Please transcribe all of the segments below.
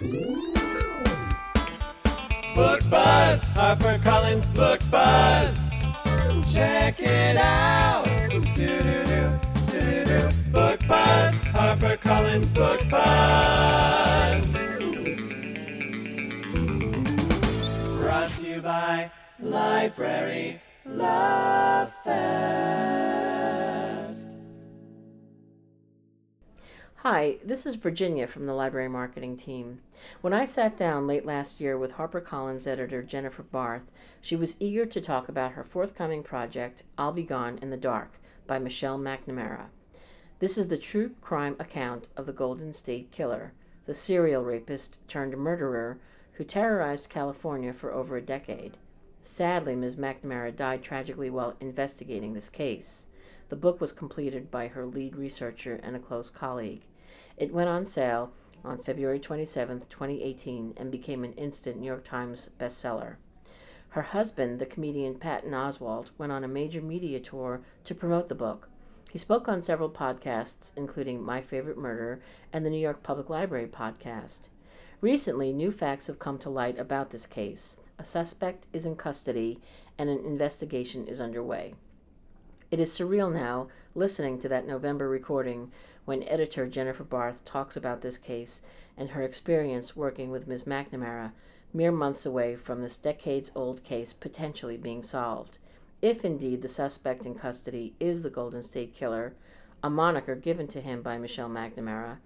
Book Buzz, HarperCollins Book Buzz. Check it out. Book Buzz, HarperCollins Book Buzz. Brought to you by Library Love Hi, this is Virginia from the library marketing team. When I sat down late last year with HarperCollins editor Jennifer Barth, she was eager to talk about her forthcoming project, I'll Be Gone in the Dark, by Michelle McNamara. This is the true crime account of the Golden State Killer, the serial rapist turned murderer who terrorized California for over a decade. Sadly, Ms. McNamara died tragically while investigating this case. The book was completed by her lead researcher and a close colleague. It went on sale on February 27, 2018, and became an instant New York Times bestseller. Her husband, the comedian Patton Oswalt, went on a major media tour to promote the book. He spoke on several podcasts, including My Favorite Murder and the New York Public Library podcast. Recently, new facts have come to light about this case. A suspect is in custody, and an investigation is underway. It is surreal now listening to that November recording when editor Jennifer Barth talks about this case and her experience working with Ms. McNamara, mere months away from this decades old case potentially being solved. If indeed the suspect in custody is the Golden State Killer, a moniker given to him by Michelle McNamara,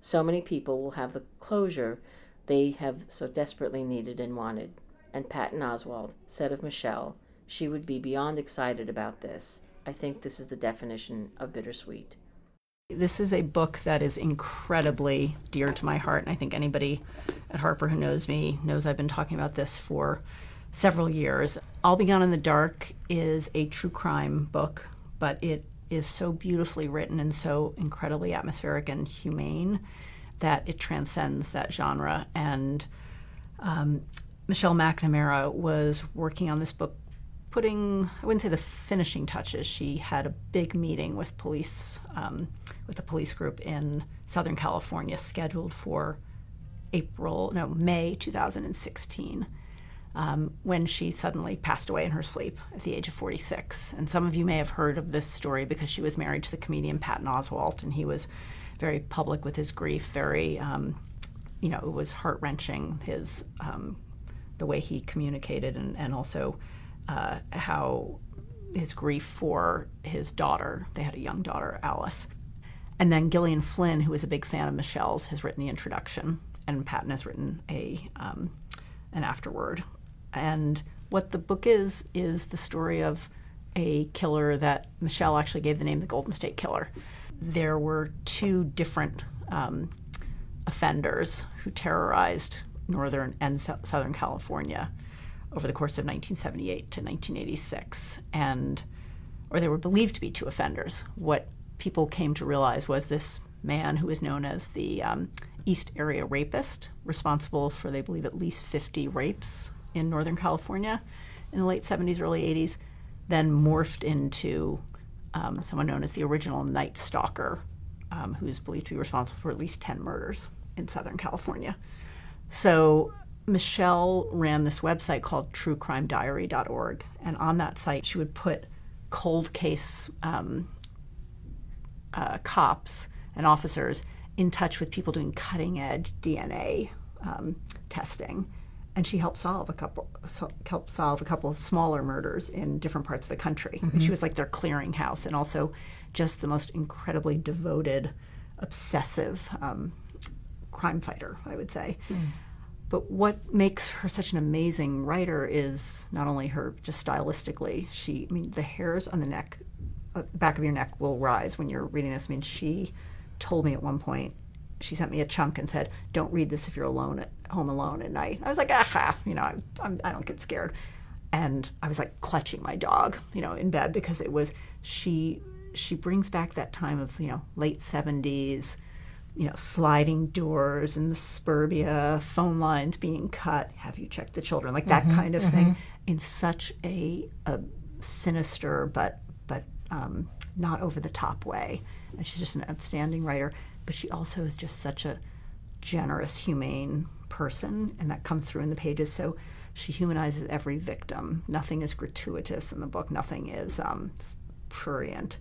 so many people will have the closure they have so desperately needed and wanted. And Patton Oswalt said of Michelle, she would be beyond excited about this. I think this is the definition of bittersweet. This is a book that is incredibly dear to my heart, and I think anybody at Harper who knows me knows I've been talking about this for several years. I'll Be in the Dark is a true crime book, but it is so beautifully written and so incredibly atmospheric and humane that it transcends that genre. And um, Michelle McNamara was working on this book putting I wouldn't say the finishing touches. She had a big meeting with police um, with the police group in Southern California scheduled for April no May 2016. Um, when she suddenly passed away in her sleep at the age of 46. And some of you may have heard of this story because she was married to the comedian Patton Oswalt, and he was very public with his grief, very, um, you know, it was heart wrenching, his, um, the way he communicated, and, and also uh, how his grief for his daughter. They had a young daughter, Alice. And then Gillian Flynn, who is a big fan of Michelle's, has written the introduction, and Patton has written a um, an afterword. And what the book is is the story of a killer that Michelle actually gave the name the Golden State Killer. There were two different um, offenders who terrorized northern and southern California over the course of 1978 to 1986, and or they were believed to be two offenders. What people came to realize was this man who was known as the um, East Area Rapist, responsible for they believe at least 50 rapes in Northern California in the late 70s, early 80s, then morphed into um, someone known as the original Night Stalker, um, who's believed to be responsible for at least 10 murders in Southern California. So Michelle ran this website called truecrimediary.org. And on that site, she would put cold case um, uh, cops and officers in touch with people doing cutting edge DNA um, testing. And she helped solve a couple, helped solve a couple of smaller murders in different parts of the country. Mm-hmm. she was like their clearinghouse, and also just the most incredibly devoted, obsessive um, crime fighter, I would say. Mm. But what makes her such an amazing writer is not only her just stylistically. She, I mean, the hairs on the neck, uh, back of your neck will rise when you're reading this. I mean, she told me at one point, she sent me a chunk and said, "Don't read this if you're alone at home alone at night." I was like, "Aha!" You know, I, I'm, I don't get scared. And I was like clutching my dog, you know, in bed because it was she. She brings back that time of you know late '70s you know, sliding doors and the suburbia, phone lines being cut. Have you checked the children? Like that mm-hmm, kind of mm-hmm. thing, in such a, a sinister but but um, not over the top way. And she's just an outstanding writer. But she also is just such a generous, humane person, and that comes through in the pages. So she humanizes every victim. Nothing is gratuitous in the book. Nothing is um, prurient,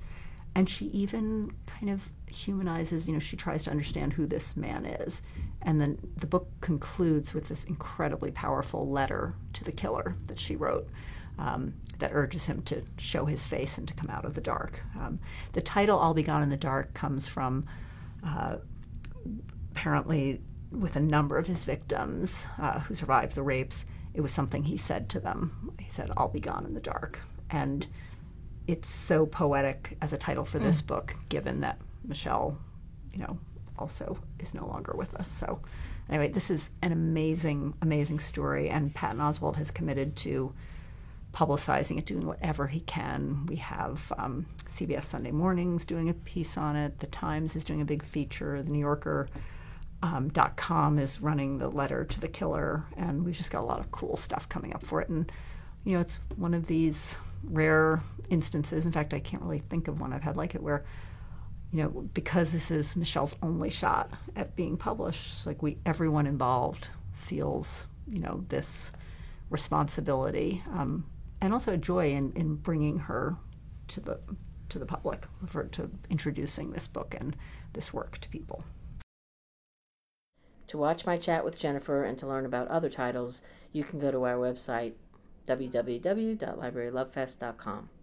and she even kind of humanizes. You know, she tries to understand who this man is, and then the book concludes with this incredibly powerful letter to the killer that she wrote. Um, that urges him to show his face and to come out of the dark. Um, the title "I'll Be Gone in the Dark" comes from uh, apparently with a number of his victims uh, who survived the rapes. It was something he said to them. He said, "I'll be gone in the dark," and it's so poetic as a title for this mm. book, given that Michelle, you know, also is no longer with us. So, anyway, this is an amazing, amazing story, and Patton Oswalt has committed to publicizing it, doing whatever he can. We have um, CBS Sunday Mornings doing a piece on it. The Times is doing a big feature. The New Yorker. Um, .com is running the letter to the killer, and we've just got a lot of cool stuff coming up for it. And you know, it's one of these rare instances. In fact, I can't really think of one I've had like it where, you know, because this is Michelle's only shot at being published, like we, everyone involved feels, you know, this responsibility. Um, and also a joy in, in bringing her to the to the public for to introducing this book and this work to people. To watch my chat with Jennifer and to learn about other titles, you can go to our website www.librarylovefest.com.